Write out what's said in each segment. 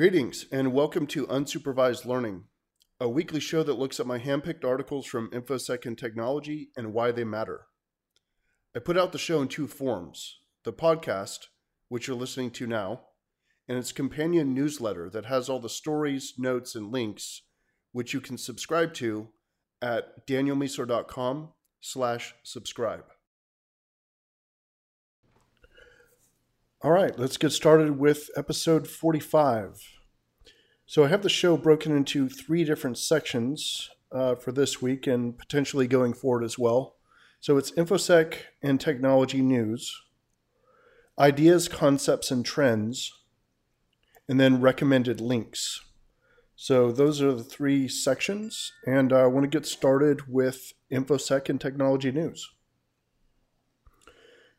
Greetings and welcome to Unsupervised Learning, a weekly show that looks at my handpicked articles from InfoSec and technology and why they matter. I put out the show in two forms the podcast, which you're listening to now, and its companion newsletter that has all the stories, notes, and links, which you can subscribe to at danielmiessler.com slash subscribe. All right, let's get started with episode 45. So I have the show broken into three different sections uh, for this week and potentially going forward as well. So it's InfoSec and technology news, ideas, concepts, and trends, and then recommended links. So those are the three sections, and I want to get started with InfoSec and technology news.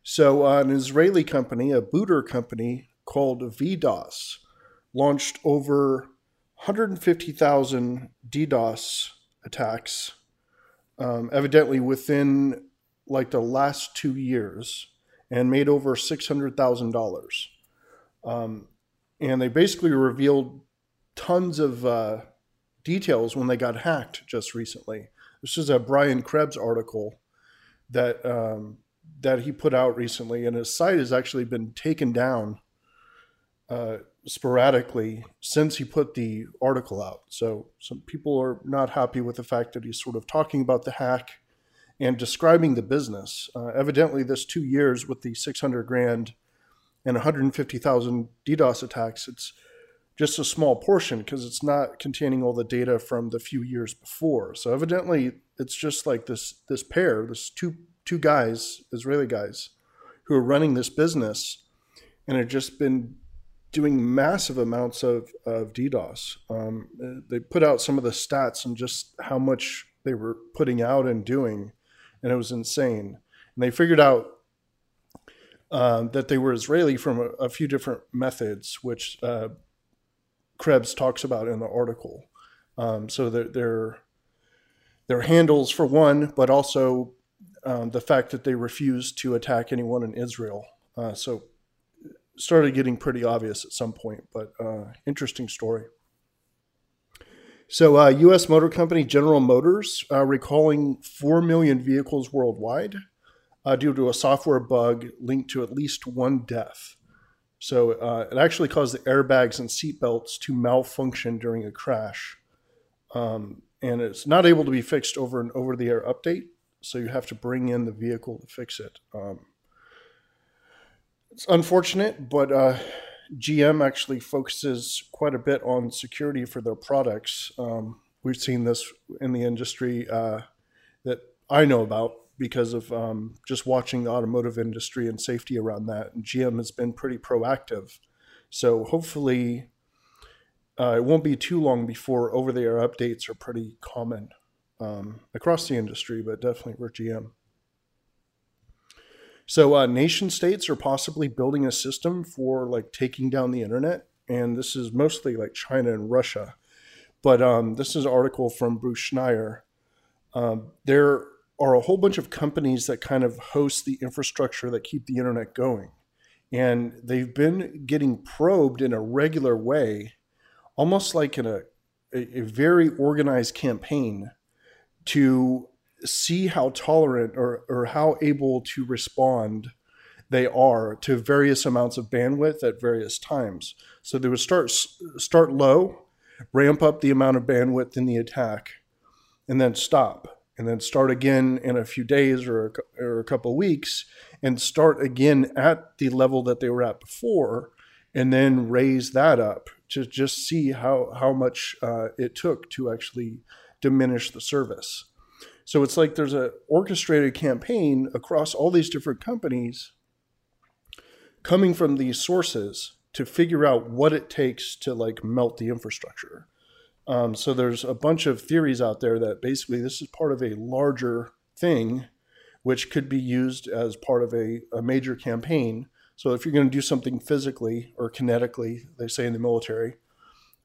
So, uh, an Israeli company, a booter company called VDOS, launched over 150,000 DDoS attacks, um, evidently within like the last two years, and made over $600,000. Um, and they basically revealed tons of uh, details when they got hacked just recently. This is a Brian Krebs article that um, that he put out recently, and his site has actually been taken down uh, sporadically since he put the article out. So some people are not happy with the fact that he's sort of talking about the hack and describing the business. Uh, evidently, this two years with the 600 grand and 150,000 DDoS attacks, it's just a small portion because it's not containing all the data from the few years before. So evidently, it's just like this this pair, this two two guys, Israeli guys, who are running this business and have just been doing massive amounts of, of DDoS. Um, they put out some of the stats and just how much they were putting out and doing, and it was insane. And they figured out um, that they were Israeli from a, a few different methods, which uh, Krebs talks about in the article. Um, so their their handles for one, but also um, the fact that they refused to attack anyone in Israel. Uh, so started getting pretty obvious at some point, but uh, interesting story. So, uh, U.S. Motor Company General Motors uh, recalling 4 million vehicles worldwide uh, due to a software bug linked to at least one death. So, uh, it actually caused the airbags and seatbelts to malfunction during a crash. Um, and it's not able to be fixed over an over the air update so you have to bring in the vehicle to fix it. Um, it's unfortunate, but uh, GM actually focuses quite a bit on security for their products. Um, we've seen this in the industry uh, that I know about because of um, just watching the automotive industry and safety around that. And GM has been pretty proactive. So hopefully, uh, it won't be too long before over the air updates are pretty common um, across the industry, but definitely for GM. So, uh, nation states are possibly building a system for like taking down the internet, and this is mostly like China and Russia. But um, this is an article from Bruce Schneier. Um, there are a whole bunch of companies that kind of host the infrastructure that keep the internet going, and they've been getting probed in a regular way, almost like in a, a, a very organized campaign to see how tolerant or, or how able to respond they are to various amounts of bandwidth at various times. So they would start start low, ramp up the amount of bandwidth in the attack, and then stop, and then start again in a few days or a, or a couple weeks, and start again at the level that they were at before, and then raise that up to just see how how much uh, it took to actually diminish the service. So it's like there's an orchestrated campaign across all these different companies coming from these sources to figure out what it takes to like melt the infrastructure. Um, so there's a bunch of theories out there that basically this is part of a larger thing, which could be used as part of a, a major campaign. So if you're going to do something physically or kinetically, they say in the military,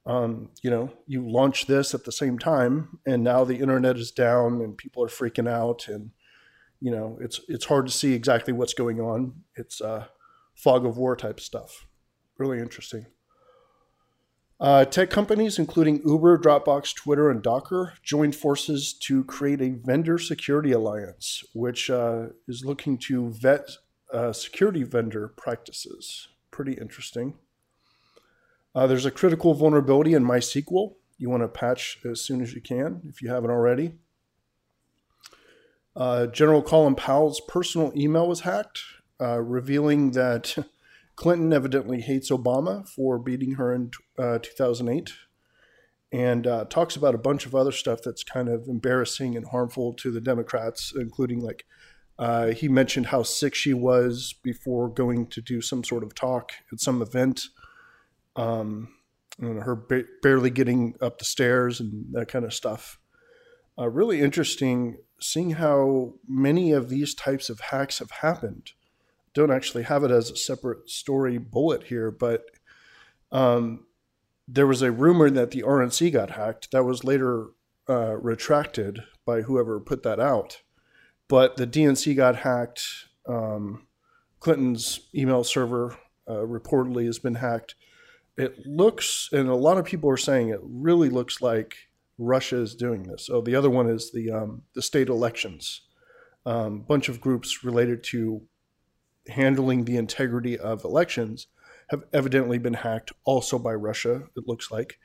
um, you know, you launch this at the same time, and now the internet is down and people are freaking out, and you know, it's it's hard to see exactly what's going on. It's uh, fog of war type stuff. Really interesting. Uh, tech companies, including Uber, Dropbox, Twitter, and Docker, joined forces to create a vendor security alliance, which uh, is looking to vet uh, security vendor practices. Pretty interesting. Uh, there's a critical vulnerability in MySQL. You want to patch as soon as you can if you haven't already. Uh, General Colin Powell's personal email was hacked, uh, revealing that Clinton evidently hates Obama for beating her in uh, 2008 and uh, talks about a bunch of other stuff that's kind of embarrassing and harmful to the Democrats, including like uh, he mentioned how sick she was before going to do some sort of talk at some event. Um, her ba- barely getting up the stairs and that kind of stuff. Uh, really interesting seeing how many of these types of hacks have happened don't actually have it as a separate story bullet here, but um, there was a rumor that the RNC got hacked. That was later uh, retracted by whoever put that out. But the DNC got hacked. Um, Clinton's email server uh, reportedly has been hacked. It looks, and a lot of people are saying it really looks like Russia is doing this. Oh, the other one is the um, the state elections. A um, bunch of groups related to handling the integrity of elections have evidently been hacked also by Russia, it looks like.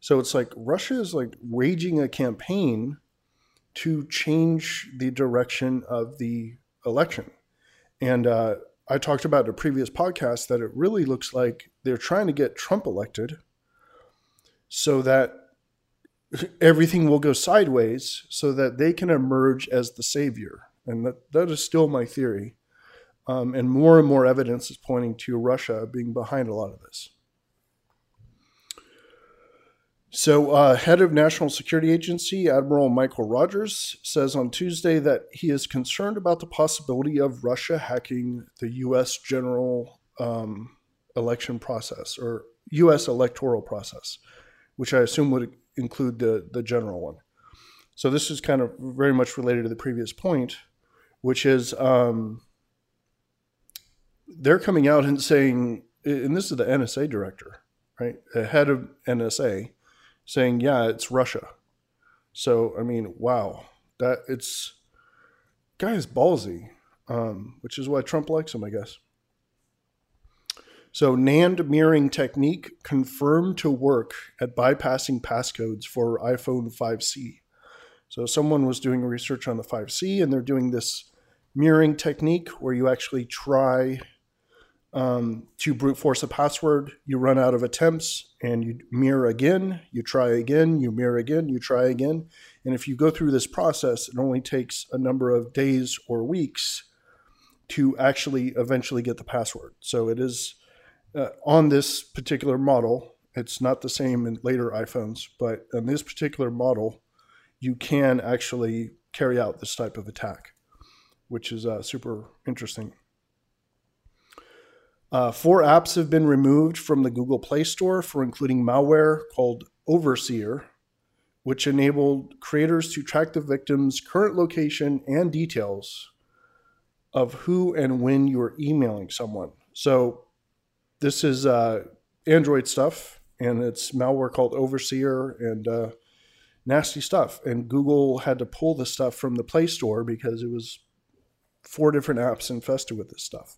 So it's like Russia is like waging a campaign to change the direction of the election. And uh, I talked about in a previous podcast that it really looks like they're trying to get Trump elected so that everything will go sideways so that they can emerge as the savior. And that, that is still my theory. Um, and more and more evidence is pointing to Russia being behind a lot of this. So, uh, head of National Security Agency Admiral Michael Rogers says on Tuesday that he is concerned about the possibility of Russia hacking the U.S. general um, election process or U.S. electoral process, which I assume would include the the general one. So this is kind of very much related to the previous point, which is um, they're coming out and saying, and this is the NSA director, right, the head of NSA, saying, yeah, it's Russia. So I mean, wow, that it's guy is ballsy, um, which is why Trump likes him, I guess. So NAND mirroring technique confirmed to work at bypassing passcodes for iPhone 5C. So someone was doing research on the 5C and they're doing this mirroring technique where you actually try um, to brute force a password. You run out of attempts and you mirror again, you try again, you mirror again, you try again. And if you go through this process, it only takes a number of days or weeks to actually eventually get the password. So it is uh, on this particular model. It's not the same in later iPhones, but on this particular model, you can actually carry out this type of attack, which is uh, super interesting. Uh, four apps have been removed from the Google Play Store for including malware called Overseer, which enabled creators to track the victim's current location and details of who and when you're emailing someone. So this is uh, Android stuff, and it's malware called Overseer and uh, nasty stuff. And Google had to pull the stuff from the Play Store because it was four different apps infested with this stuff.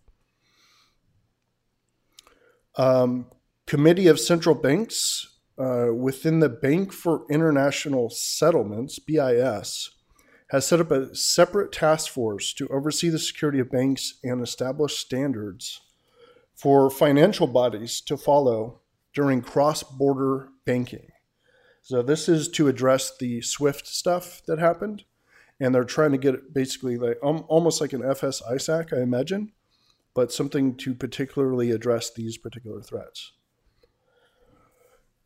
Um, Committee of Central Banks uh, within the Bank for International Settlements, BIS, has set up a separate task force to oversee the security of banks and establish standards for financial bodies to follow during cross border banking. So, this is to address the SWIFT stuff that happened. And they're trying to get it basically like um, almost like an FS ISAC, I imagine, but something to particularly address these particular threats.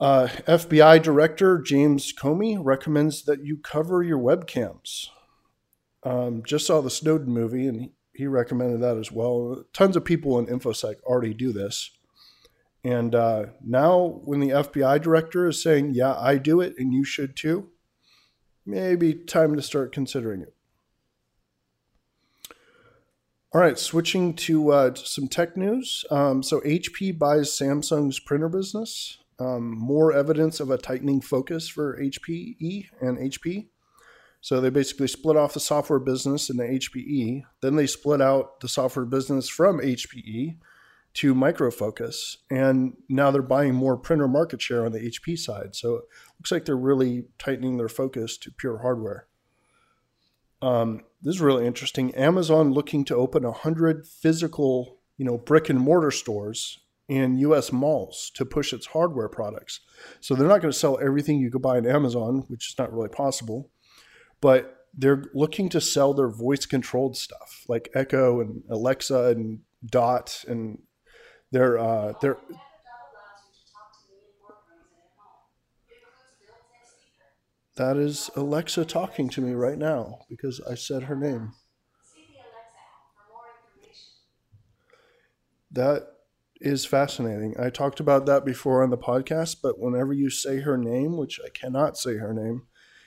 Uh, FBI Director James Comey recommends that you cover your webcams. Um, just saw the Snowden movie, and he recommended that as well. Tons of people in InfoSec already do this. And uh, now, when the FBI director is saying, Yeah, I do it and you should too, maybe time to start considering it. All right, switching to uh, some tech news. Um, so, HP buys Samsung's printer business. um, more evidence of a tightening focus for HPE and HP. So they basically split off the software business in the HPE. Then they split out the software business from HPE to Micro Focus, and now they're buying more printer market share on the HP side. So it looks like they're really tightening their focus to pure hardware. Um, this is really interesting. Amazon looking to open hundred physical, you know, brick and mortar stores in U.S. malls to push its hardware products. So they're not going to sell everything you could buy on Amazon, which is not really possible, but they're looking to sell their voice controlled stuff like Echo and Alexa and Dot and their uh, their That is Alexa talking to me right now because I said her name. That is fascinating. I talked about that before on the podcast, but whenever you say her name, which I cannot say her name,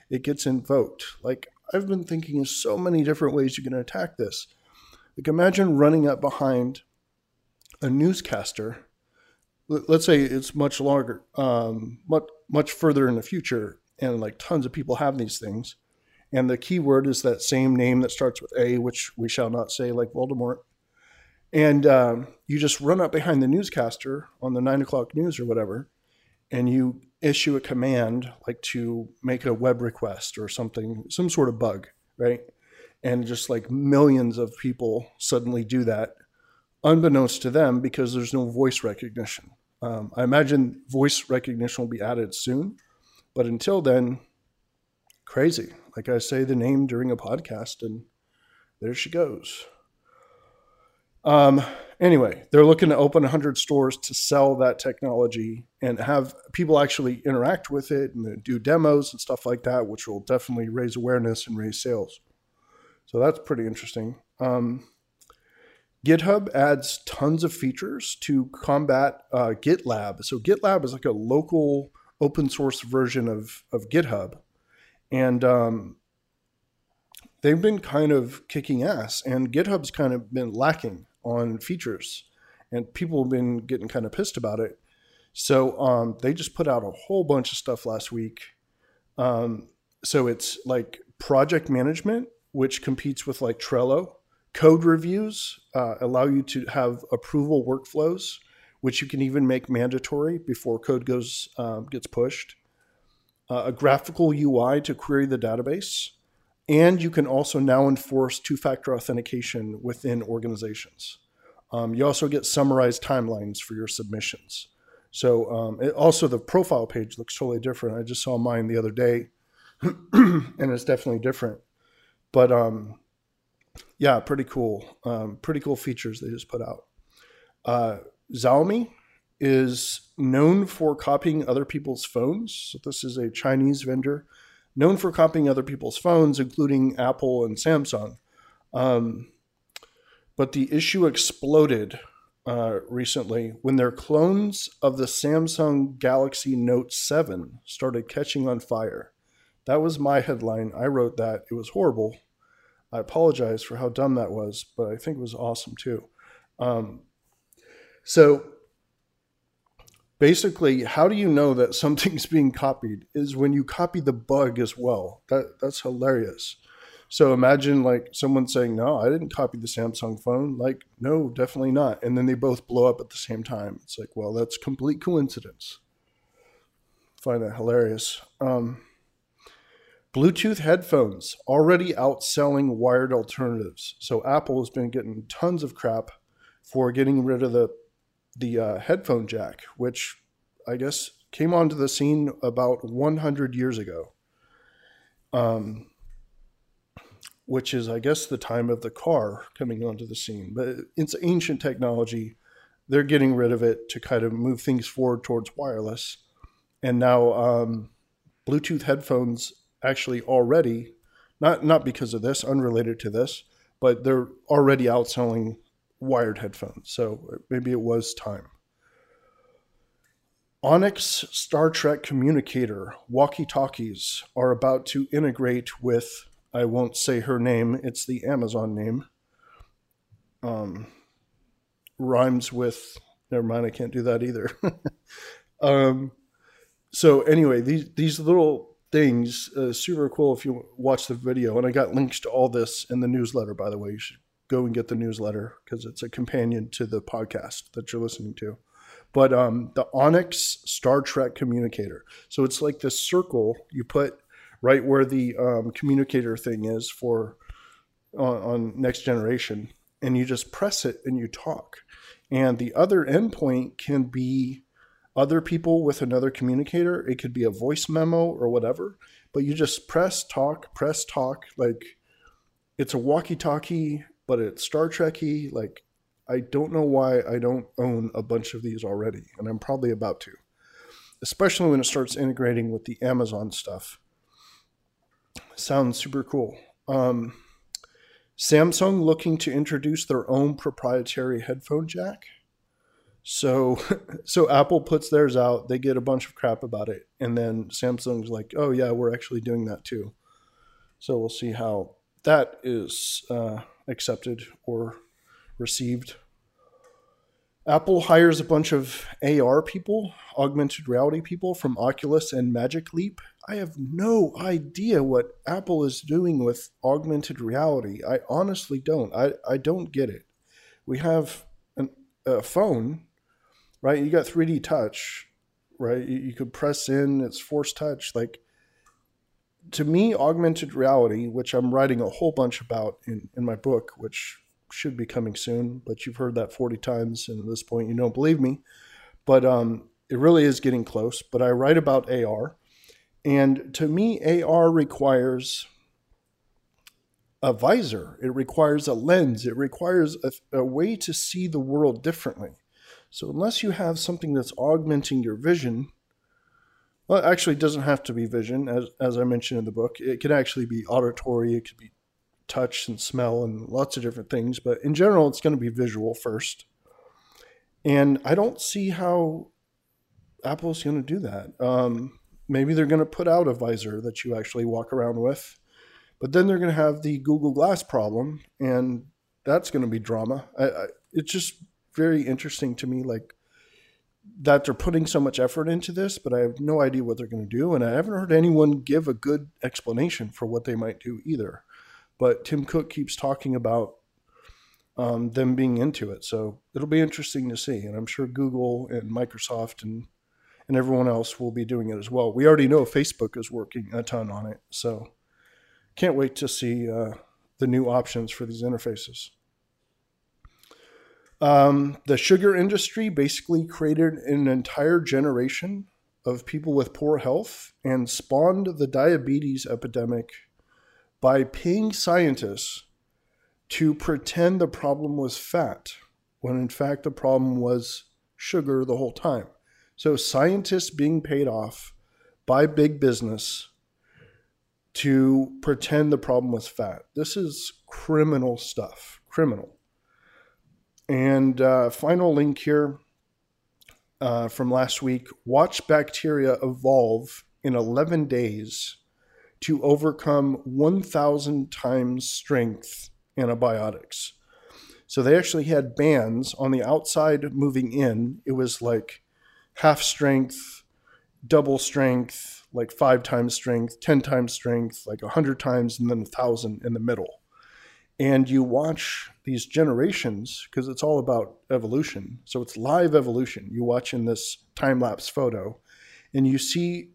it gets invoked. Like I've been thinking of so many different ways you can attack this. Like imagine running up behind a newscaster. Let's say it's much longer, um, much much further in the future, and like tons of people have these things. And the key word is that same name that starts with A, which we shall not say, like Voldemort. And um, you just run up behind the newscaster on the nine o'clock news or whatever, and you issue a command like to make a web request or something, some sort of bug, right? And just like millions of people suddenly do that, unbeknownst to them because there's no voice recognition. Um, I imagine voice recognition will be added soon but until then, crazy. Like I say the name during a podcast, and there she goes. Um, anyway, they're looking to open 100 stores to sell that technology and have people actually interact with it and do demos and stuff like that, which will definitely raise awareness and raise sales. So that's pretty interesting. Um, GitHub adds tons of features to combat uh, GitLab. So GitLab is like a local open source version of of GitHub, and um, they've been kind of kicking ass. And GitHub's kind of been lacking on features, and people have been getting kind of pissed about it. So um, they just put out a whole bunch of stuff last week. Um, so it's like project management, which competes with like Trello. Code reviews uh, allow you to have approval workflows which you can even make mandatory before code goes um, gets pushed. Uh, a graphical UI to query the database, and you can also now enforce two-factor authentication within organizations. Um, you also get summarized timelines for your submissions. So um, it, also the profile page looks totally different. I just saw mine the other day, and it's definitely different. But um, yeah, pretty cool. Um, pretty cool features they just put out. Uh, Xiaomi is known for copying other people's phones. So this is a Chinese vendor known for copying other people's phones, including Apple and Samsung. Um, but the issue exploded uh, recently when their clones of the Samsung Galaxy Note 7 started catching on fire. That was my headline. I wrote that. It was horrible. I apologize for how dumb that was, but I think it was awesome too. Um, so basically, how do you know that something's being copied is when you copy the bug as well. That that's hilarious. So imagine like someone saying, "No, I didn't copy the Samsung phone." Like, no, definitely not. And then they both blow up at the same time. It's like, well, that's complete coincidence. Find that hilarious. Um, Bluetooth headphones already outselling wired alternatives. So Apple has been getting tons of crap for getting rid of the the uh, headphone jack, which I guess came onto the scene about 100 years ago. Um, which is, I guess, the time of the car coming onto the scene. But it's ancient technology. They're getting rid of it to kind of move things forward towards wireless. And now um, Bluetooth headphones actually already, not not because of this, unrelated to this, but they're already outselling wired headphones. So maybe it was time. Onyx Star Trek communicator walkie talkies are about to integrate with, I won't say her name, it's the Amazon name. Um, rhymes with, never mind, I can't do that either. Um, so anyway, these these little things uh, super cool if you watch the video, and I got links to all this in the newsletter. By the way, you should go and get the newsletter because it's a companion to the podcast that you're listening to. But um, the Onyx Star Trek communicator. So it's like this circle you put right where the um, communicator thing is for on, on Next Generation, and you just press it and you talk. And the other endpoint can be other people with another communicator. It could be a voice memo or whatever, but you just press talk, press talk. Like it's a walkie talkie, but it's Star Trekky. Like I don't know why I don't own a bunch of these already, and I'm probably about to, especially when it starts integrating with the Amazon stuff. Sounds super cool. Um, Samsung looking to introduce their own proprietary headphone jack. So, so Apple puts theirs out. They get a bunch of crap about it, and then Samsung's like, "Oh yeah, we're actually doing that too." So we'll see how that is uh, accepted or received. Apple hires a bunch of AR people, augmented reality people from Oculus and Magic Leap. I have no idea what Apple is doing with augmented reality. I honestly don't. I, I don't get it. We have an, a phone right? You got 3D touch, right? You, you could press in, it's force touch. Like, to me, augmented reality, which I'm writing a whole bunch about in, in my book, which should be coming soon, but you've heard that 40 times, and at this point, you don't believe me. But um, it really is getting close. But I write about AR. And to me, AR requires a visor, it requires a lens, it requires a, a way to see the world differently. So unless you have something that's augmenting your vision, well, actually, it doesn't have to be vision, as as I mentioned in the book. It could actually be auditory. It could be touch and smell and lots of different things. But in general, it's going to be visual first. And I don't see how Apple's going to do that. Um, maybe they're going to put out a visor that you actually walk around with, but then they're going to have the Google Glass problem, and that's going to be drama. I, I, it's just very interesting to me, like that they're putting so much effort into this, but I have no idea what they're going to do. And I haven't heard anyone give a good explanation for what they might do either. But Tim Cook keeps talking about um, them being into it. So it'll be interesting to see. And I'm sure Google and Microsoft and, and everyone else will be doing it as well. We already know Facebook is working a ton on it. So can't wait to see uh, the new options for these interfaces. Um, the sugar industry basically created an entire generation of people with poor health and spawned the diabetes epidemic by paying scientists to pretend the problem was fat when in fact the problem was sugar the whole time. So, scientists being paid off by big business to pretend the problem was fat. This is criminal stuff. Criminal. And uh, final link here uh, from last week watch bacteria evolve in 11 days to overcome 1,000 times strength antibiotics. So they actually had bands on the outside moving in. It was like half strength, double strength, like five times strength, 10 times strength, like 100 times, and then a 1,000 in the middle and you watch these generations because it's all about evolution. So it's live evolution. You watch in this time lapse photo, and you see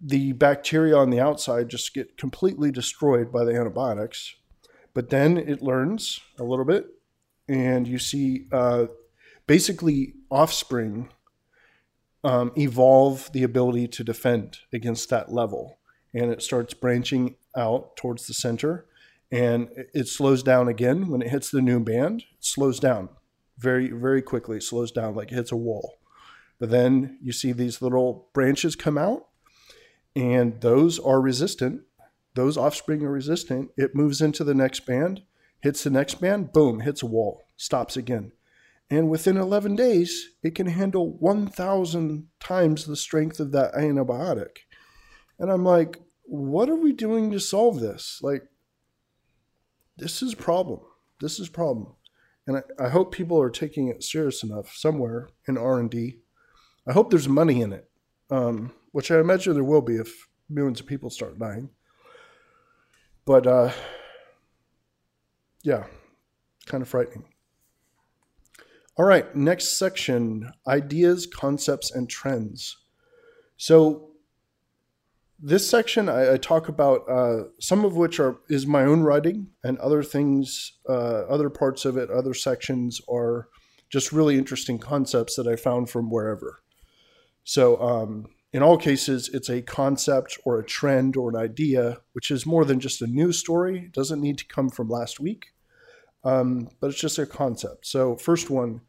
the bacteria on the outside just get completely destroyed by the antibiotics. But then it learns a little bit, and you see uh, basically offspring um, evolve the ability to defend against that level. And it starts branching out towards the center and it slows down again when it hits the new band. It slows down very, very quickly. It slows down like it hits a wall. But then you see these little branches come out, and those are resistant. Those offspring are resistant. It moves into the next band, hits the next band, boom, hits a wall, stops again. And within 11 days, it can handle 1,000 times the strength of that antibiotic. And I'm like, what are we doing to solve this? Like, this is a problem. This is a problem. And I, I hope people are taking it serious enough somewhere in R&D I hope there's money in it, um, which I imagine there will be if millions of people start dying. But uh, yeah, kind of frightening. All right, next section ideas, concepts, and trends. So, this section I, I talk about uh, some of which are is my own writing, and other things, uh, other parts of it, other sections are just really interesting concepts that I found from wherever. So, um, in all cases, it's a concept or a trend or an idea, which is more than just a news story. It doesn't need to come from last week, um, but it's just a concept. So, first one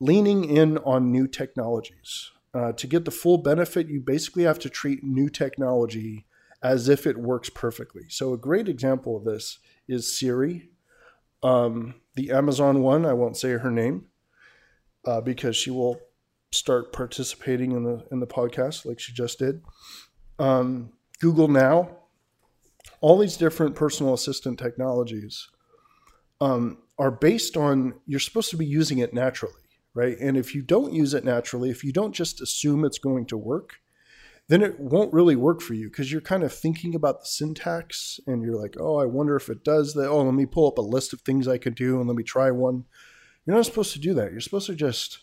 leaning in on new technologies. Uh, to get the full benefit, you basically have to treat new technology as if it works perfectly. So, a great example of this is Siri. Um, the Amazon one, I won't say her name uh, because she will start participating in the in the podcast like she just did. Um, Google Now, all these different personal assistant technologies um, are based on you're supposed to be using it naturally, right? And if you don't use it naturally, if you don't just assume it's going to work, then it won't really work for you because you're kind of thinking about the syntax and you're like, oh, I wonder if it does that. Oh, let me pull up a list of things I could do and let me try one. You're not supposed to do that. You're supposed to just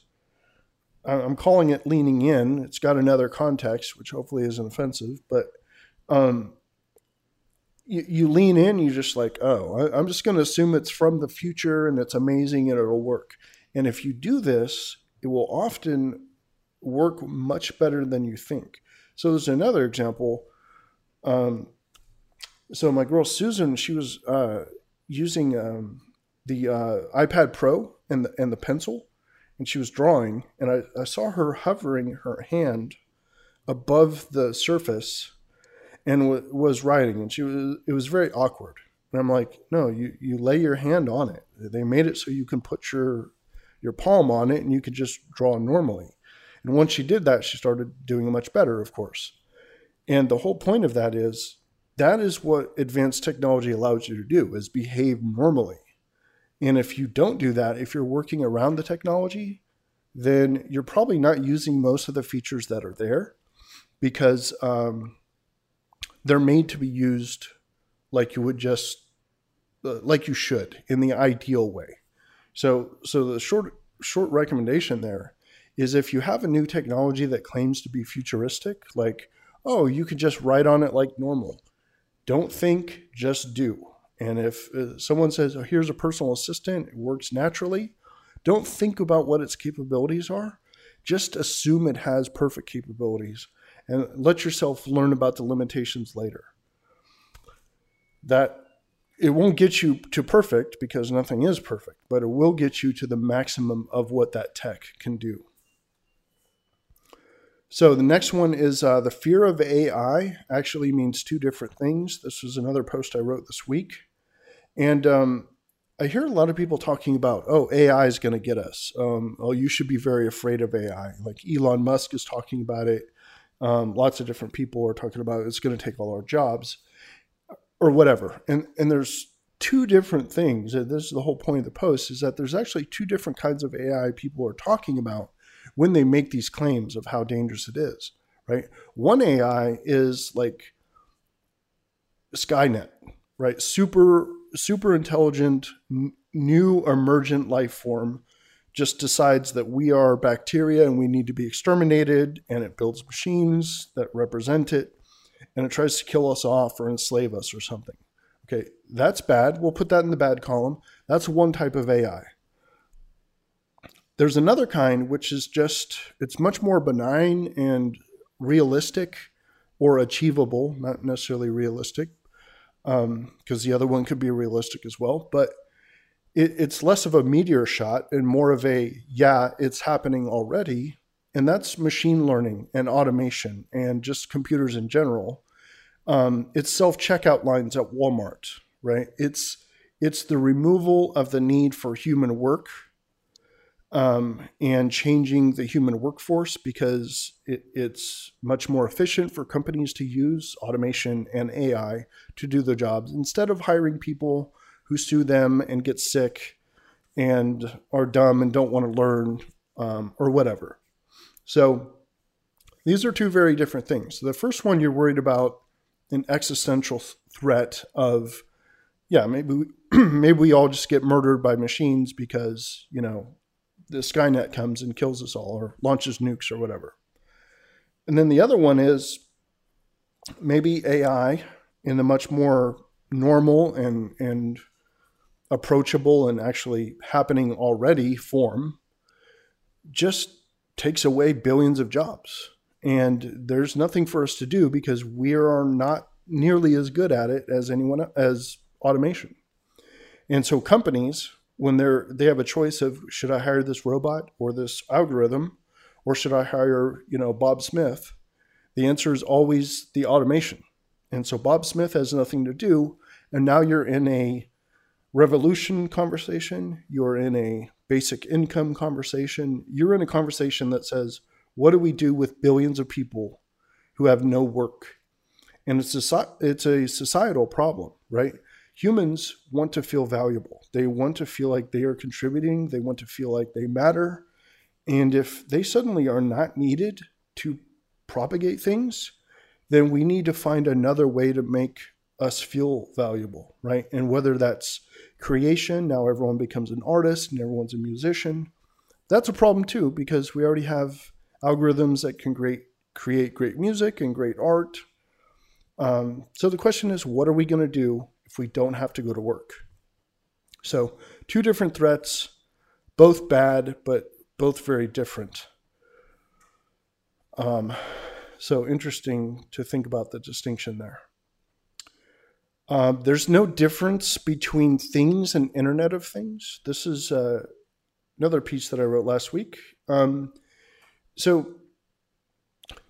I'm calling it leaning in. It's got another context, which hopefully isn't offensive, but um, you, you, lean in, you're just like, oh, I, I'm just going to assume it's from the future and it's amazing and it'll work. And if you do this, it will often work much better than you think. So there's another example. Um, so my girl Susan, she was uh, using um, the uh, iPad Pro and the, and the pencil and she was drawing, and I, I saw her hovering her hand above the surface and w- was writing, and she was it was very awkward. And I'm like, no, you you lay your hand on it. They made it so you can put your your palm on it, and you could just draw normally. And once she did that, she started doing much better, of course. And the whole point of that is that is what advanced technology allows you to do is behave normally and if you don't do that, if you're working around the technology, then you're probably not using most of the features that are there because um, they're made to be used like you would just uh, like you should in the ideal way. So so the short short recommendation there is if you have a new technology that claims to be futuristic, like oh you can just write on it like normal. Don't think, just do. And if uh, someone says, oh, here's a personal assistant, it works naturally, don't think about what its capabilities are. Just assume it has perfect capabilities and let yourself learn about the limitations later. That it won't get you to perfect because nothing is perfect, but it will get you to the maximum of what that tech can do. So the next one is uh, the fear of AI actually means two different things. This was another post I wrote this week. And um, I hear a lot of people talking about, oh, AI is going to get us. Um, oh, you should be very afraid of AI. Like Elon Musk is talking about it. Um, lots of different people are talking about it. it's going to take all our jobs or whatever. And and there's two different things. This is the whole point of the post is that there's actually two different kinds of AI people are talking about when they make these claims of how dangerous it is. Right. One AI is like Skynet, right? Super super intelligent, n- new emergent life form just decides that we are bacteria and we need to be exterminated, and it builds machines that represent it, and it tries to kill us off or enslave us or something. Okay, that's bad. We'll put that in the bad column. That's one type of AI. There's another kind which is just, it's much more benign and realistic or achievable, not necessarily realistic, because um, the other one could be realistic as well. But it, it's less of a meteor shot and more of a, yeah, it's happening already. And that's machine learning and automation and just computers in general. Um, it's self checkout lines at Walmart, right? It's it's the removal of the need for human work um, and changing the human workforce because it, it's much more efficient for companies to use automation and AI to do their jobs instead of hiring people who sue them and get sick and are dumb and don't want to learn um, or whatever. So these are two very different things. The first one, you're worried about an existential threat of, yeah, maybe we, maybe we all just get murdered by machines because you know the Skynet comes and kills us all or launches nukes or whatever. And then the other one is maybe AI in a much more normal and and approachable and actually happening already form just takes away billions of jobs. And there's nothing for us to do because we are not nearly as good at it as anyone as automation. And so companies, when they're they have a choice of should I hire this robot or this algorithm, or should I hire, you know, Bob Smith? The answer is always the automation. And so Bob Smith has nothing to do. And now you're in a revolution conversation, you're in a basic income conversation, you're in a conversation that says, what do we do with billions of people who have no work? And it's a, it's a societal problem, right? Humans want to feel valuable. They want to feel like they are contributing. They want to feel like they matter. And if they suddenly are not needed to propagate things, then we need to find another way to make us feel valuable, right? And whether that's creation, now everyone becomes an artist and everyone's a musician. That's a problem too, because we already have algorithms that can create, create great music and great art. Um, so the question is, what are we going to do if we don't have to go to work? So, two different threats, both bad, but both very different. Um, so interesting to think about the distinction there. Uh, there's no difference between things and Internet of Things. This is uh, another piece that I wrote last week. Um, so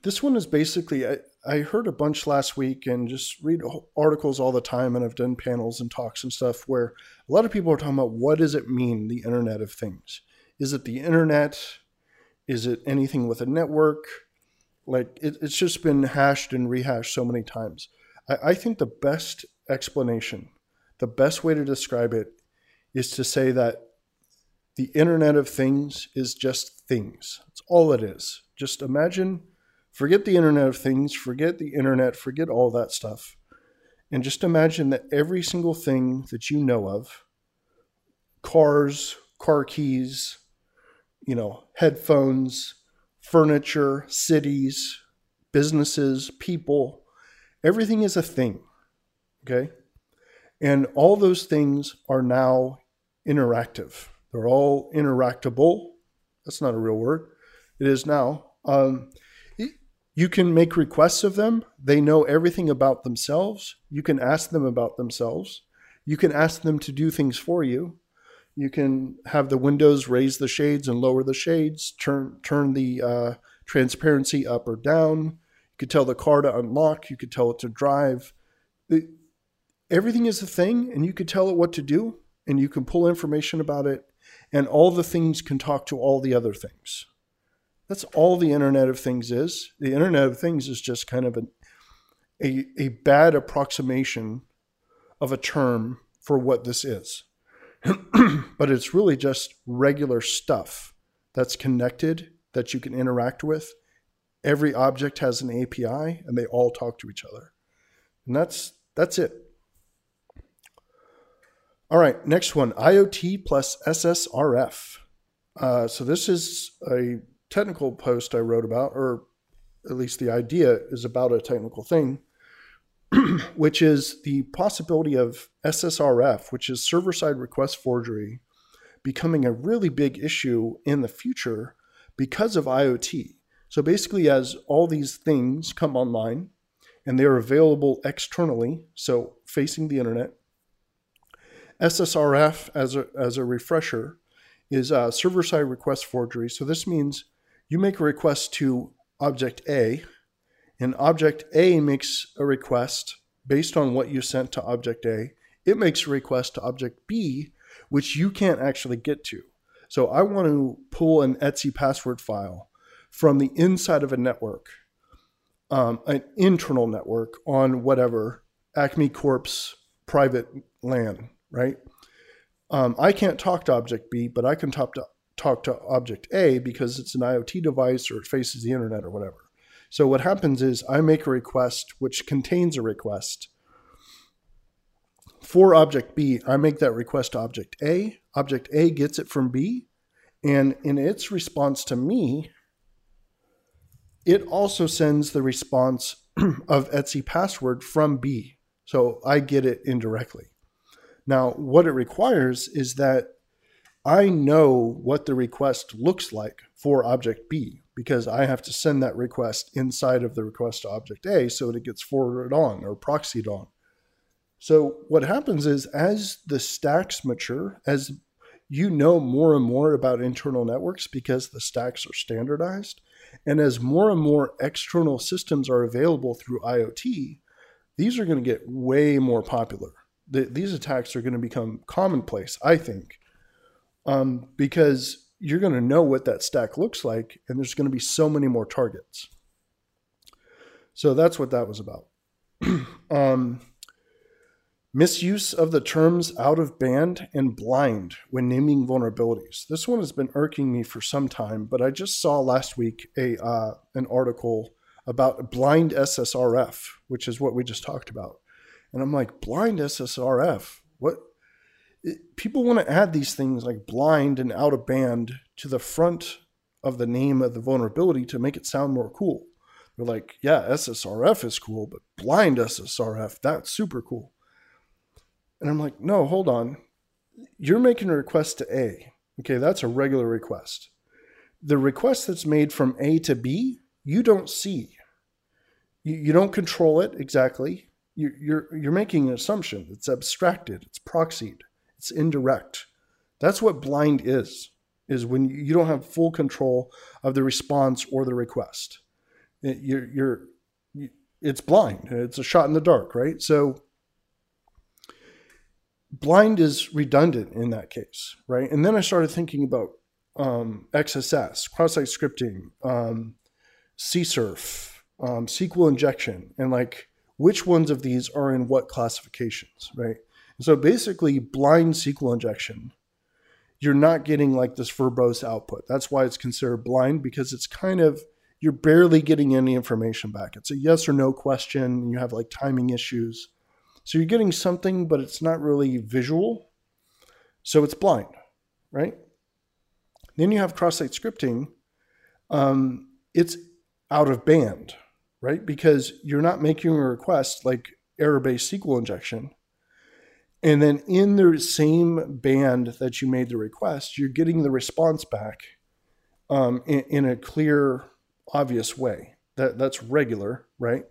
this one is basically I, I heard a bunch last week and just read articles all the time, and I've done panels and talks and stuff where a lot of people are talking about what does it mean, the Internet of Things? Is it the internet? Is it anything with a network? Like it, it's just been hashed and rehashed so many times. I, I think the best explanation, the best way to describe it is to say that the Internet of Things is just things. All it is. Just imagine, forget the Internet of Things, forget the Internet, forget all that stuff. And just imagine that every single thing that you know of cars, car keys, you know, headphones, furniture, cities, businesses, people, everything is a thing. Okay. And all those things are now interactive. They're all interactable. That's not a real word. It is now. Um, you can make requests of them. They know everything about themselves. You can ask them about themselves. You can ask them to do things for you. You can have the windows raise the shades and lower the shades, turn turn the uh, transparency up or down. You could tell the car to unlock. You could tell it to drive. Everything is a thing, and you could tell it what to do, and you can pull information about it, and all the things can talk to all the other things. That's all the Internet of Things is. The Internet of Things is just kind of a, a, a bad approximation of a term for what this is. but it's really just regular stuff that's connected that you can interact with. Every object has an API and they all talk to each other. And that's that's it. All right, next one IoT plus SSRF. Uh, so, this is a technical post I wrote about, or at least the idea is about a technical thing. which is the possibility of SSRF, which is server side request forgery, becoming a really big issue in the future because of IoT. So basically, as all these things come online and they are available externally, so facing the internet, SSRF, as a, as a refresher, is server side request forgery. So this means you make a request to object A, and object A makes a request based on what you sent to object A. It makes a request to object B, which you can't actually get to. So I want to pull an Etsy password file from the inside of a network, um, an internal network on whatever Acme Corp's private LAN, right? Um, I can't talk to object B, but I can talk to talk to object A because it's an IoT device or it faces the internet or whatever. So what happens is I make a request which contains a request. For object B, I make that request to object A. Object A gets it from B. And in its response to me, it also sends the response of Etsy password from B. So I get it indirectly. Now, what it requires is that I know what the request looks like for object B because I have to send that request inside of the request to object A so that it gets forwarded on or proxied on. So what happens is as the stacks mature, as you know more and more about internal networks because the stacks are standardized, and as more and more external systems are available through IoT, these are going to get way more popular. The, these attacks are going to become commonplace, I think, um, because you're going to know what that stack looks like, and there's going to be so many more targets. So that's what that was about. um, misuse of the terms out of band and blind when naming vulnerabilities. This one has been irking me for some time, but I just saw last week a uh, an article about blind SSRF, which is what we just talked about. And I'm like, blind SSRF? What? People want to add these things like blind and out of band to the front of the name of the vulnerability to make it sound more cool. They're like, yeah, SSRF is cool, but blind SSRF, that's super cool. And I'm like, no, hold on. You're making a request to A. Okay, that's a regular request. The request that's made from A to B, you don't see. You, you don't control it exactly. You, you're, you're making an assumption. It's abstracted, it's proxied. It's indirect. That's what blind is, is when you don't have full control of the response or the request. You're, you're, it's blind. It's a shot in the dark, right? So blind is redundant in that case, right? And then I started thinking about um, XSS, cross-site scripting, um, CSRF, um, SQL injection, and like which ones of these are in what classifications, right? So basically, blind SQL injection, you're not getting like this verbose output. That's why it's considered blind because it's kind of, you're barely getting any information back. It's a yes or no question. And you have like timing issues. So you're getting something, but it's not really visual. So it's blind, right? Then you have cross site scripting. Um, it's out of band, right? Because you're not making a request like error based SQL injection and then in the same band that you made the request, you're getting the response back um, in, in, a clear, obvious way. That that's regular, right?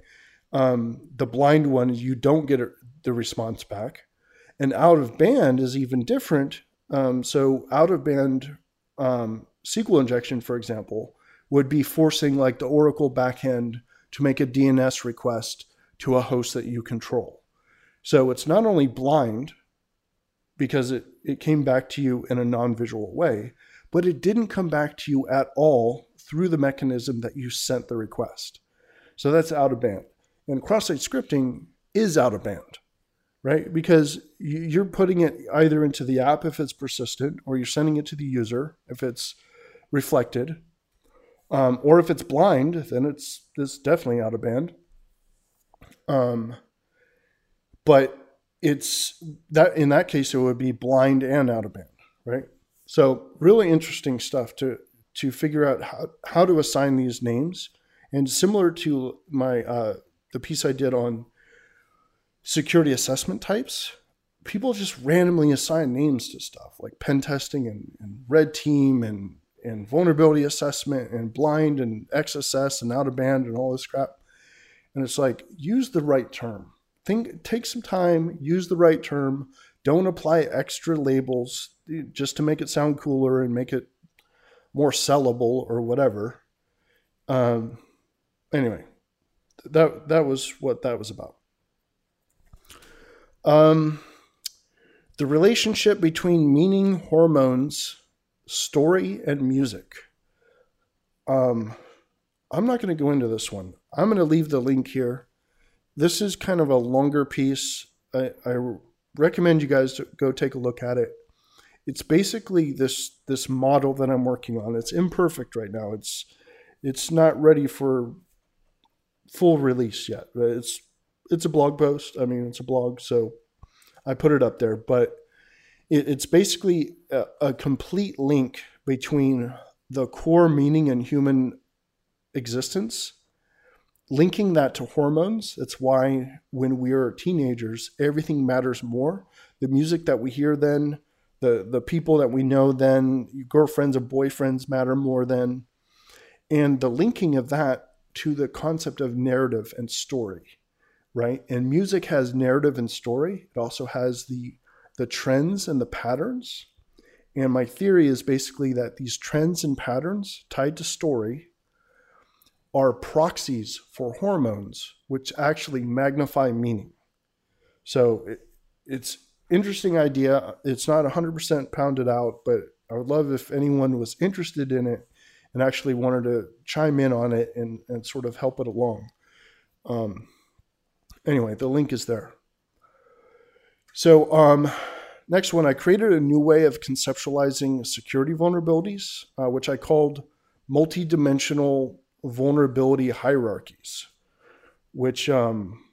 Um, the blind one, you don't get the response back, and out of band is even different. Um, so out of band um, SQL injection, for example, would be forcing like the Oracle backend to make a DNS request to a host that you control. So it's not only blind because it, it came back to you in a non visual way, but it didn't come back to you at all through the mechanism that you sent the request. So that's out of band. And cross site scripting is out of band, right? Because you're putting it either into the app if it's persistent, or you're sending it to the user if it's reflected. Um, or if it's blind, then it's, it's definitely out of band. Um, but it's that in that case it would be blind and out of band, right? So really interesting stuff to to figure out how, how to assign these names. And similar to my uh, the piece I did on security assessment types, people just randomly assign names to stuff like pen testing and, and red team and and vulnerability assessment and blind and XSS and out of band and all this crap. And it's like use the right term think take some time, use the right term. Don't apply extra labels just to make it sound cooler and make it more sellable or whatever. Um, anyway, that that was what that was about. Um, the relationship between meaning, hormones, story, and music. Um, I'm not going to go into this one. I'm going to leave the link here. This is kind of a longer piece. I, I recommend you guys to go take a look at it. It's basically this this model that I'm working on. It's imperfect right now. It's it's not ready for full release yet. It's it's a blog post. I mean, it's a blog, so I put it up there. But it, it's basically a, a complete link between the core meaning in human existence, linking that to hormones. it's why when we are teenagers, everything matters more. The music that we hear then, the the people that we know then, girlfriends or boyfriends matter more than, and the linking of that to the concept of narrative and story, right? And music has narrative and story. It also has the the trends and the patterns. And my theory is basically that these trends and patterns tied to story are proxies for hormones, which actually magnify meaning. So it, it's interesting idea. It's not 100% pounded out, but I would love if anyone was interested in it and actually wanted to chime in on it and, and sort of help it along. Um, anyway, the link is there. So, um, next one, I created a new way of conceptualizing security vulnerabilities, uh, which I called multidimensional vulnerability hierarchies, which um,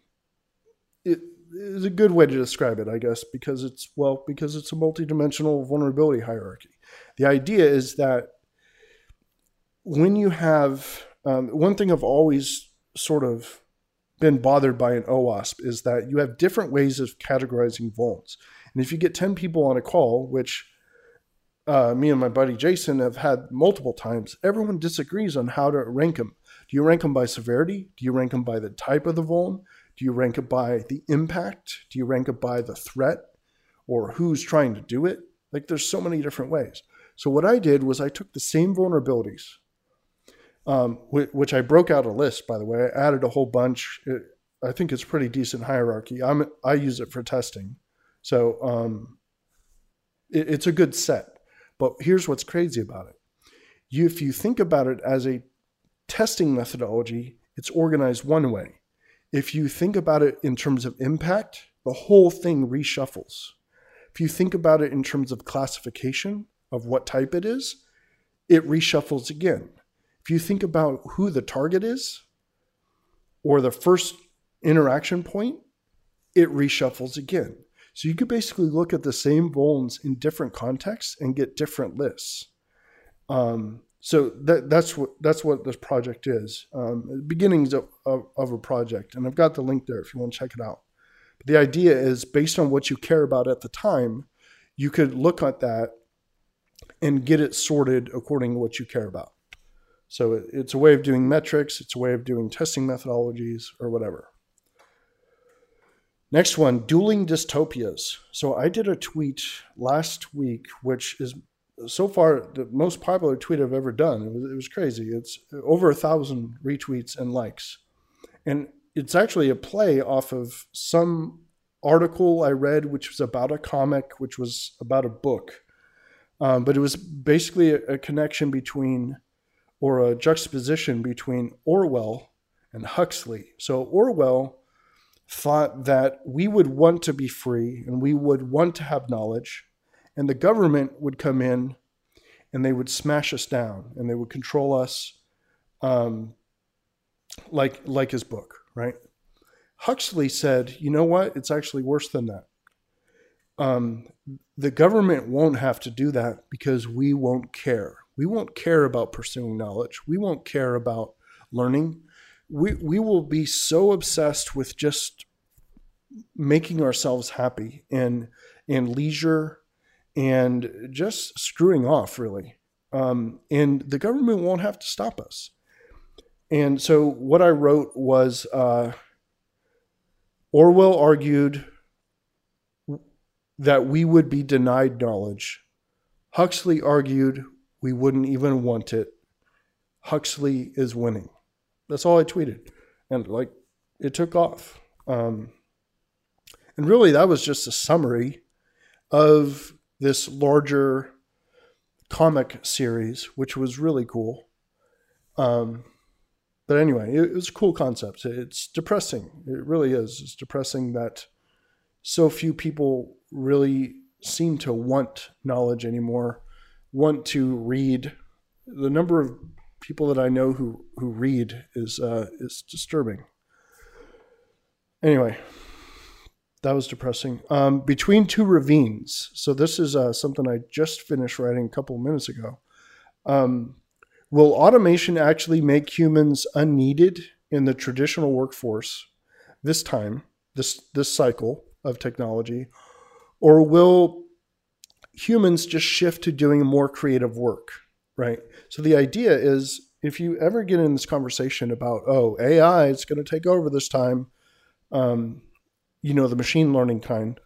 it is a good way to describe it, I guess, because it's well, because it's a multidimensional vulnerability hierarchy. The idea is that when you have um, one thing I've always sort of been bothered by an OWASP is that you have different ways of categorizing vulns. And if you get 10 people on a call, which uh, me and my buddy Jason have had multiple times, everyone disagrees on how to rank them. Do you rank them by severity? Do you rank them by the type of the vuln? Do you rank it by the impact? Do you rank it by the threat or who's trying to do it? Like there's so many different ways. So what I did was I took the same vulnerabilities, um, which I broke out a list, by the way. I added a whole bunch. It, I think it's pretty decent hierarchy. I'm, I use it for testing. So um, it, it's a good set. But here's what's crazy about it. You, if you think about it as a testing methodology, it's organized one way. If you think about it in terms of impact, the whole thing reshuffles. If you think about it in terms of classification of what type it is, it reshuffles again. If you think about who the target is or the first interaction point, it reshuffles again. So you could basically look at the same vulns in different contexts and get different lists. Um, so that, that's what that's what this project is. Um, beginnings of, of, of, a project, and I've got the link there if you want to check it out. But the idea is based on what you care about at the time, you could look at that and get it sorted according to what you care about. So it, it's a way of doing metrics, it's a way of doing testing methodologies, or whatever. Next one, dueling dystopias. So I did a tweet last week, which is so far the most popular tweet I've ever done. It was, it was crazy. It's over a thousand retweets and likes. And it's actually a play off of some article I read, which was about a comic, which was about a book. Um, but it was basically a, a connection between or a juxtaposition between Orwell and Huxley. So Orwell thought that we would want to be free and we would want to have knowledge, and the government would come in and they would smash us down and they would control us, um, like like his book, right? Huxley said, "You know what? It's actually worse than that. Um, the government won't have to do that because we won't care." We won't care about pursuing knowledge. We won't care about learning. We, we will be so obsessed with just making ourselves happy and, and leisure and just screwing off, really. Um, and the government won't have to stop us. And so, what I wrote was uh, Orwell argued that we would be denied knowledge. Huxley argued we wouldn't even want it. Huxley is winning. That's all I tweeted. And like, it took off. Um, and really, that was just a summary of this larger comic series, which was really cool. Um, but anyway, it, it was a cool concept. It's depressing. It really is. It's depressing that so few people really seem to want knowledge anymore want to read. The number of people that I know who who read is uh, is disturbing. Anyway, that was depressing. Um, between two ravines. So this is uh, something I just finished writing a couple minutes ago. Um, will automation actually make humans unneeded in the traditional workforce this time, this this cycle of technology, or will humans just shift to doing more creative work? Right. So the idea is, if you ever get in this conversation about, oh, AI is going to take over this time. Um, you know, the machine learning kind.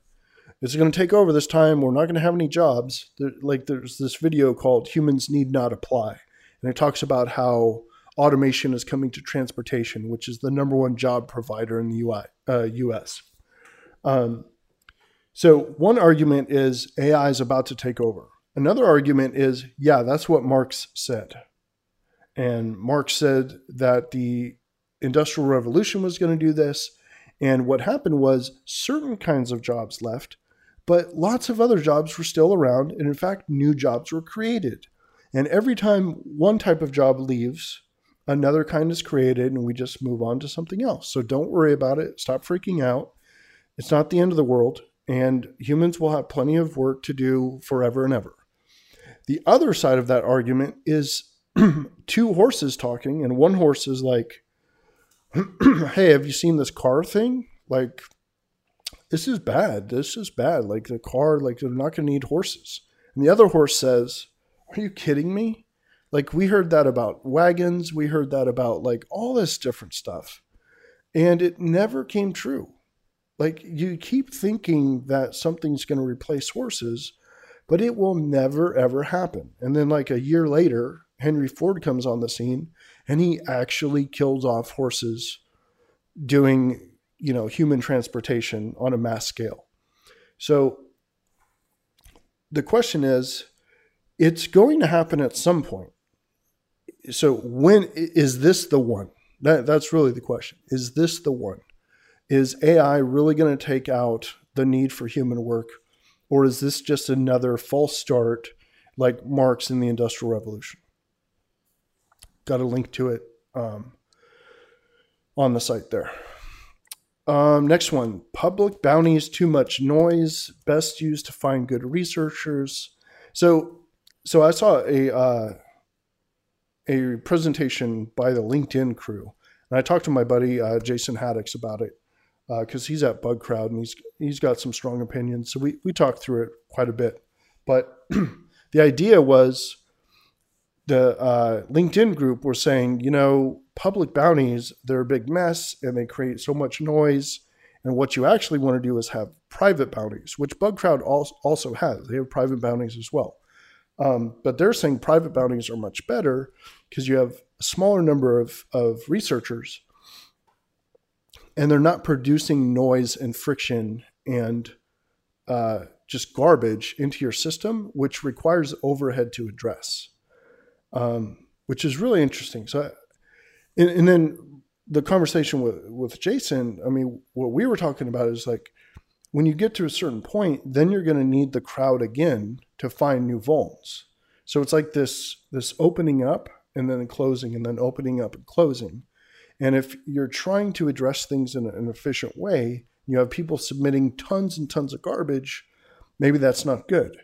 It's going to take over this time. We're not going to have any jobs. There, like there's this video called Humans Need Not Apply. And it talks about how automation is coming to transportation, which is the number one job provider in the UI, uh, US. Um, so one argument is AI is about to take over. Another argument is, yeah, that's what Marx said. And Marx said that the Industrial Revolution was going to do this. And what happened was certain kinds of jobs left, but lots of other jobs were still around. And in fact, new jobs were created. And every time one type of job leaves, another kind is created and we just move on to something else. So don't worry about it. Stop freaking out. It's not the end of the world. And humans will have plenty of work to do forever and ever. The other side of that argument is two horses talking, and one horse is like, hey, have you seen this car thing? Like, this is bad. This is bad. Like, the car, like, they're not going to need horses. And the other horse says, Are you kidding me? Like, we heard that about wagons. We heard that about, like, all this different stuff. And it never came true. Like, you keep thinking that something's going to replace horses, but it will never, ever happen. And then, like, a year later, Henry Ford comes on the scene and he actually kills off horses doing you know human transportation on a mass scale. So the question is it's going to happen at some point. So when is this the one? That, that's really the question. Is this the one? Is ai really going to take out the need for human work or is this just another false start like marx in the industrial revolution got a link to it um, on the site there. Um, next one public bounties, too much noise, best used to find good researchers. So, so I saw a, uh, a presentation by the LinkedIn crew, and I talked to my buddy uh, Jason Haddix about it because uh, he's at Bug Crowd and he's he's got some strong opinions. So we we talked through it quite a bit, but the idea was the uh, LinkedIn group were saying, you know, public bounties, they're a big mess and they create so much noise. And what you actually want to do is have private bounties, which BugCrowd also has. They have private bounties as well. Um, but they're saying private bounties are much better because you have a smaller number of, of researchers and they're not producing noise and friction and uh, just garbage into your system, which requires overhead to address um, which is really interesting. So, and, and, then the conversation with with Jason, I mean, what we were talking about is like when you get to a certain point, then you're going to need the crowd again to find new vulns. So it's like this this opening up and then closing and then opening up and closing. And if you're trying to address things in an efficient way, you have people submitting tons and tons of garbage, maybe that's not good.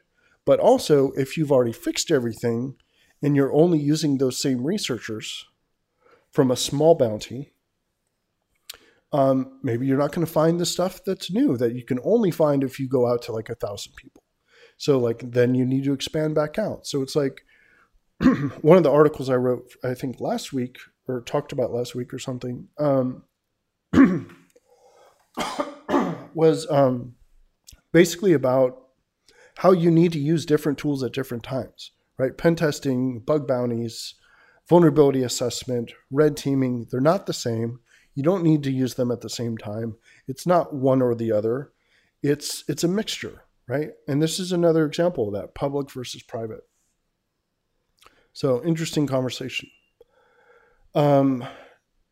But also, if you've already fixed everything, and you're only using those same researchers from a small bounty, um, maybe you're not going to find the stuff that's new that you can only find if you go out to like a thousand people. So like then you need to expand back out. So it's like one of the articles I wrote, I think last week or talked about last week or something, um, was um, basically about how you need to use different tools at different times right? Pen testing, bug bounties, vulnerability assessment, red teaming, they're not the same. You don't need to use them at the same time. It's not one or the other. It's it's a mixture, right? And this is another example of that, public versus private. So interesting conversation. Um,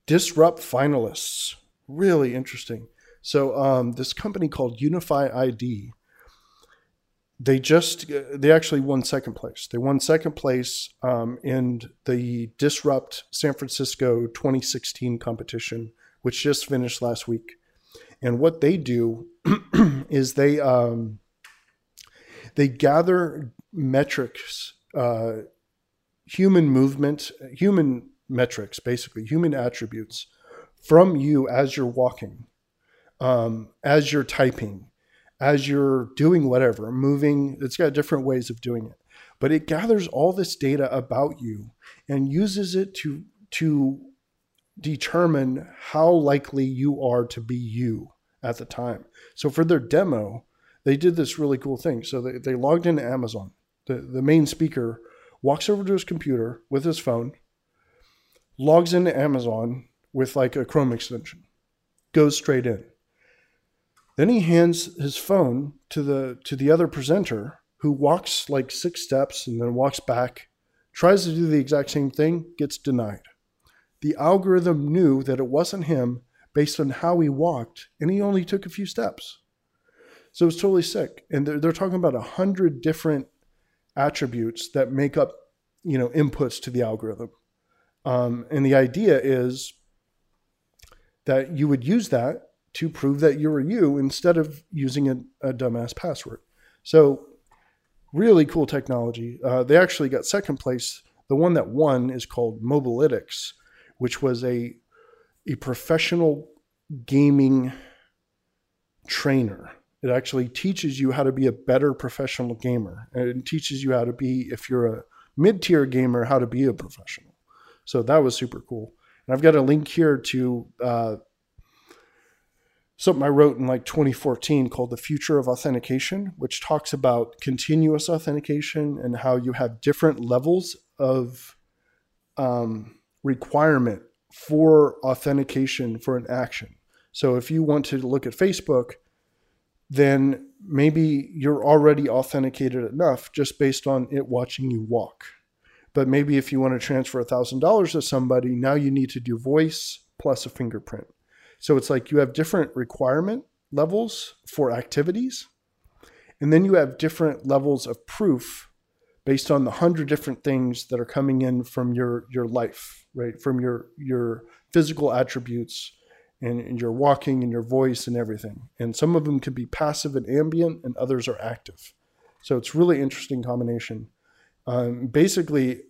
disrupt finalists, really interesting. So um, this company called Unify ID they just they actually won second place. They won second place um, in the Disrupt San Francisco 2016 competition, which just finished last week. And what they do is they um, they gather metrics, uh, human movement, human metrics, basically human attributes from you as you're walking, um, as you're typing, as you're doing whatever, moving. It's got different ways of doing it, but it gathers all this data about you and uses it to to determine how likely you are to be you at the time. So for their demo, they did this really cool thing. So they, they logged into Amazon. The, the main speaker walks over to his computer with his phone, logs into Amazon with like a Chrome extension, goes straight in. Then he hands his phone to the to the other presenter who walks like six steps and then walks back, tries to do the exact same thing, gets denied. The algorithm knew that it wasn't him based on how he walked, and he only took a few steps. So it's totally sick. And they're, they're talking about a hundred different attributes that make up, you know, inputs to the algorithm. Um, and the idea is that you would use that to prove that you were you instead of using a, a dumbass password. So, really cool technology. Uh, they actually got second place. The one that won is called Mobalytics, which was a a professional gaming trainer. It actually teaches you how to be a better professional gamer. And it teaches you how to be, if you're a mid tier gamer, how to be a professional. So that was super cool. And I've got a link here to uh, something I wrote in like 2014 called The Future of Authentication, which talks about continuous authentication and how you have different levels of um, requirement for authentication for an action. So if you want to look at Facebook, then maybe you're already authenticated enough just based on it watching you walk. But maybe if you want to transfer $1,000 to somebody, now you need to do voice plus a fingerprint. So it's like you have different requirement levels for activities, and then you have different levels of proof based on the hundred different things that are coming in from your your life, right? From your your physical attributes and, and your walking and your voice and everything. And some of them can be passive and ambient, and others are active. So it's really interesting combination. Um, basically,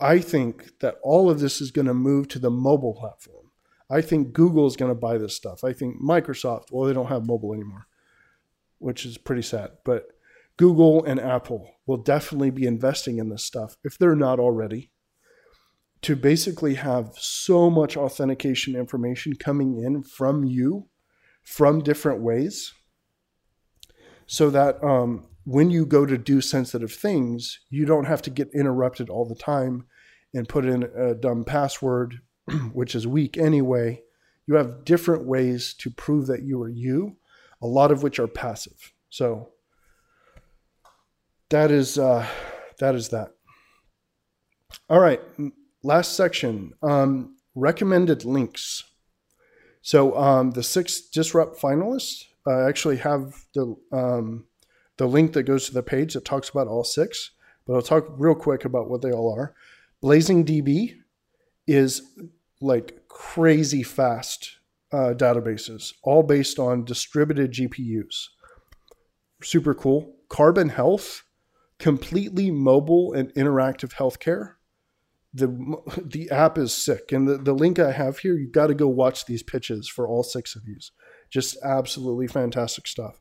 I think that all of this is going to move to the mobile platform. I think Google is going to buy this stuff. I think Microsoft, well, they don't have mobile anymore, which is pretty sad. But Google and Apple will definitely be investing in this stuff if they're not already to basically have so much authentication information coming in from you from different ways so that um, when you go to do sensitive things, you don't have to get interrupted all the time and put in a dumb password which is weak anyway. You have different ways to prove that you are you, a lot of which are passive. So that is uh, that is that. All right, last section. Um, recommended links. So um, the six disrupt finalists uh, actually have the um, the link that goes to the page that talks about all six. But I'll talk real quick about what they all are. Blazing DB is like crazy fast uh, databases, all based on distributed GPUs. Super cool. Carbon Health, completely mobile and interactive healthcare. The the app is sick, and the, the link I have here, you've got to go watch these pitches for all six of these. Just absolutely fantastic stuff.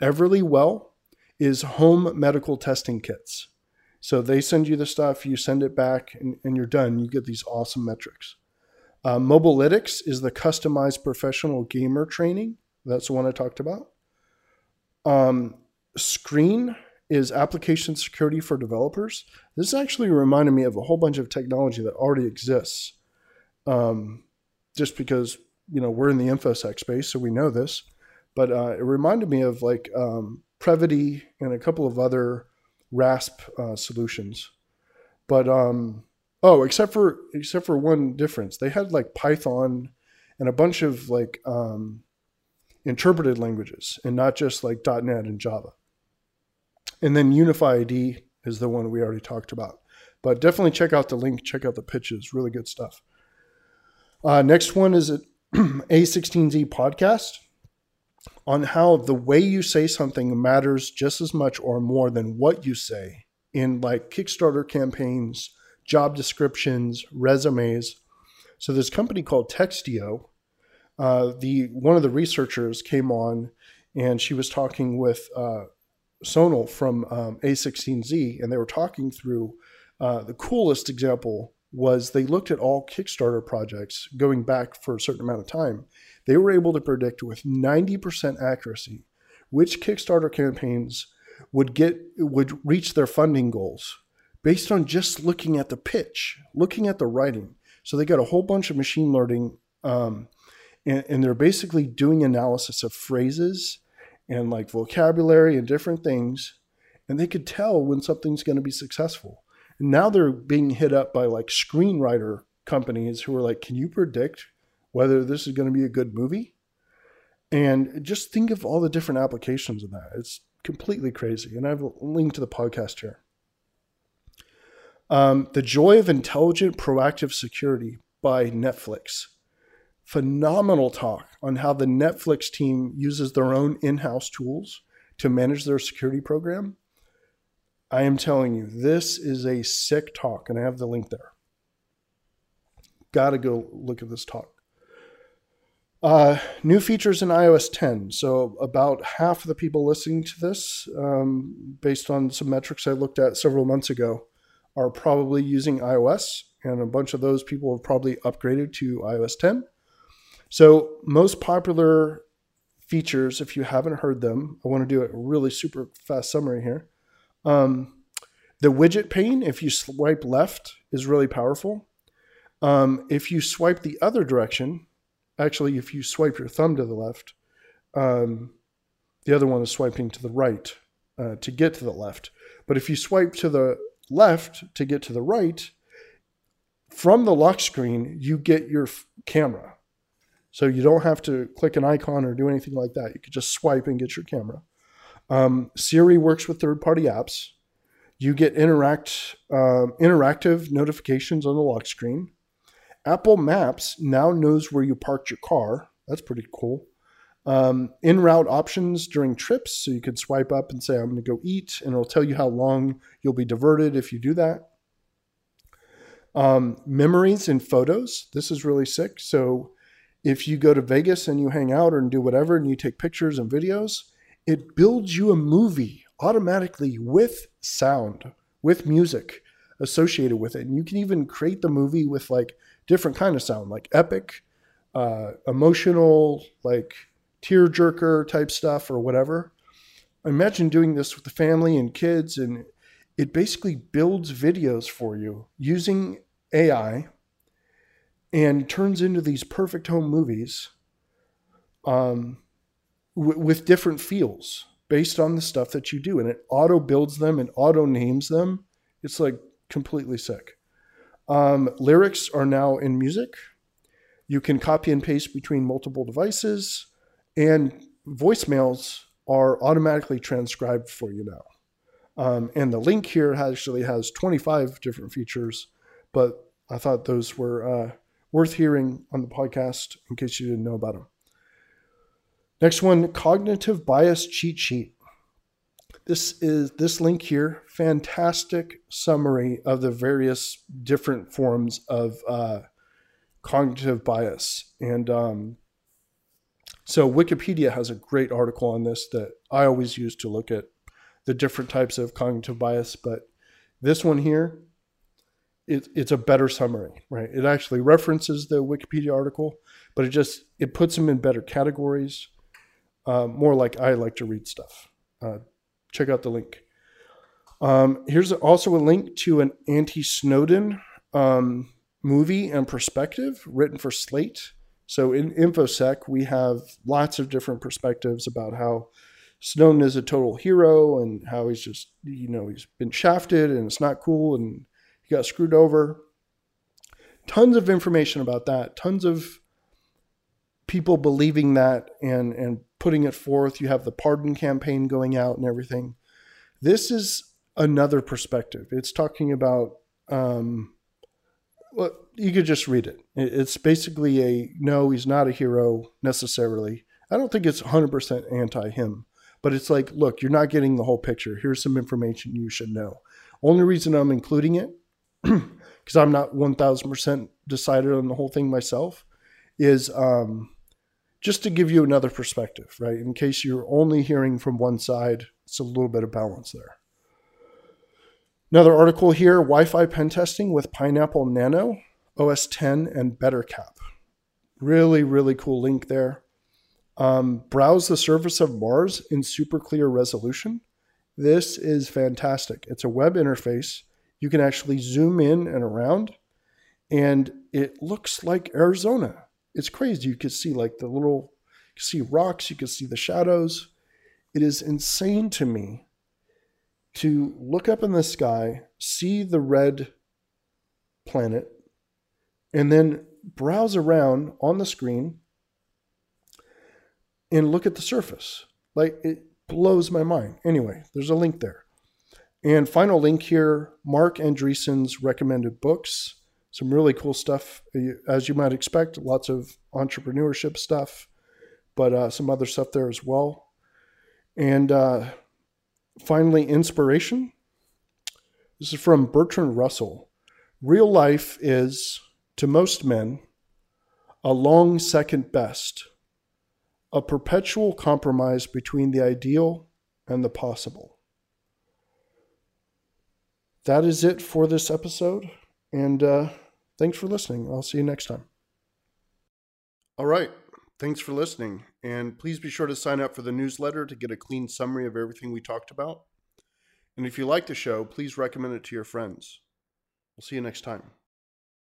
Everlywell is home medical testing kits. So they send you the stuff, you send it back, and, and you're done. You get these awesome metrics. Uh, Mobalytics is the customized professional gamer training. That's the one I talked about. Um, Sqreen is application security for developers. This actually reminded me of a whole bunch of technology that already exists. Um, just because you know we're in the infosec space, so we know this. But uh, it reminded me of like um, Prevoty and a couple of other RASP uh, solutions. But um, oh, except for except for one difference, they had like Python and a bunch of like um, interpreted languages, and not just like .NET and Java. And then Unify ID is the one we already talked about. But definitely check out the link, check out the pitches, really good stuff. Uh, next one is a A16Z podcast on how the way you say something matters just as much or more than what you say in like Kickstarter campaigns, job descriptions, resumes. So this company called Textio, uh, the one of the researchers came on and she was talking with uh, Sonal from um, A16Z, and they were talking through uh, the coolest example was they looked at all Kickstarter projects going back for a certain amount of time. They were able to predict with 90% accuracy which Kickstarter campaigns would get would reach their funding goals based on just looking at the pitch, looking at the writing. So they got a whole bunch of machine learning, um, and, and they're basically doing analysis of phrases and like vocabulary and different things, and they could tell when something's going to be successful. And now they're being hit up by like screenwriter companies who are like, "Can you predict whether this is going to be a good movie?" And just think of all the different applications of that. It's completely crazy. And I have a link to the podcast here. Um, the Joy of Intelligent Proactive Security by Netflix phenomenal talk on how the Netflix team uses their own in house tools to manage their security program. I am telling you, this is a sick talk, and I have the link there. Got to go look at this talk. Uh, new features in iOS 10. So, about half of the people listening to this, um, based on some metrics I looked at several months ago, are probably using iOS, and a bunch of those people have probably upgraded to iOS 10. So, most popular features, if you haven't heard them, I want to do a really super fast summary here. Um, the widget pane, if you swipe left, is really powerful. Um, if you swipe the other direction, actually, if you swipe your thumb to the left, um, the other one is swiping to the right uh, to get to the left. But if you swipe to the left to get to the right, from the lock screen, you get your f- camera. So you don't have to click an icon or do anything like that. You could just swipe and get your camera. Um, Siri works with third-party apps. You get interact uh, interactive notifications on the lock screen. Apple Maps now knows where you parked your car. That's pretty cool. Um, in route options during trips, so you could swipe up and say, "I'm going to go eat," and it'll tell you how long you'll be diverted if you do that. Um, memories and photos. This is really sick. So if you go to Vegas and you hang out and do whatever and you take pictures and videos, it builds you a movie automatically with sound, with music associated with it. And you can even create the movie with like different kind of sound, like epic, uh, emotional, like tearjerker type stuff or whatever. Imagine doing this with the family and kids, and it basically builds videos for you using AI and turns into these perfect home movies um, w- with different feels based on the stuff that you do. And it auto builds them and auto names them. It's like completely sick. Um, lyrics are now in music. You can copy and paste between multiple devices, and voicemails are automatically transcribed for you now. Um, and the link here actually has 25 different features, but I thought those were uh, worth hearing on the podcast in case you didn't know about them. Next one, cognitive bias cheat sheet. This is this link here, fantastic summary of the various different forms of uh, cognitive bias. And um, so Wikipedia has a great article on this that I always use to look at the different types of cognitive bias. But this one here it, it's a better summary, right? It actually references the Wikipedia article, but it just it puts them in better categories, uh, more like I like to read stuff. Uh, check out the link. Um, here's also a link to an anti-Snowden um, movie and perspective written for Slate. So in InfoSec, we have lots of different perspectives about how Snowden is a total hero and how he's just, you know, he's been shafted and it's not cool and he got screwed over. Tons of information about that. Tons of people believing that and and putting it forth. You have the pardon campaign going out and everything. This is another perspective. It's talking about, um, well, you could just read it. It's basically a no, he's not a hero necessarily. I don't think it's 100% anti him, but it's like, look, you're not getting the whole picture. Here's some information you should know. Only reason I'm including it, because I'm not 1000% decided on the whole thing myself, is um, just to give you another perspective, right? In case you're only hearing from one side, it's a little bit of balance there. Another article here Wi Fi pen testing with Pineapple Nano, OS X, and BetterCap. Really, really cool link there. Um, browse the surface of Mars in super clear resolution. This is fantastic. It's a web interface. You can actually zoom in and around, and it looks like Arizona. It's crazy. You can see like the little, you see rocks, you can see the shadows. It is insane to me to look up in the sky, see the red planet, and then browse around on the screen and look at the surface. Like it blows my mind. Anyway, there's a link there. And final link here Marc Andreessen's recommended books. Some really cool stuff, as you might expect, lots of entrepreneurship stuff, but uh, some other stuff there as well. And uh, finally, inspiration. This is from Bertrand Russell. Real life is, to most men, a long second best, a perpetual compromise between the ideal and the possible. That is it for this episode. And uh, thanks for listening. I'll see you next time. All right. Thanks for listening. And please be sure to sign up for the newsletter to get a clean summary of everything we talked about. And if you like the show, please recommend it to your friends. We'll see you next time.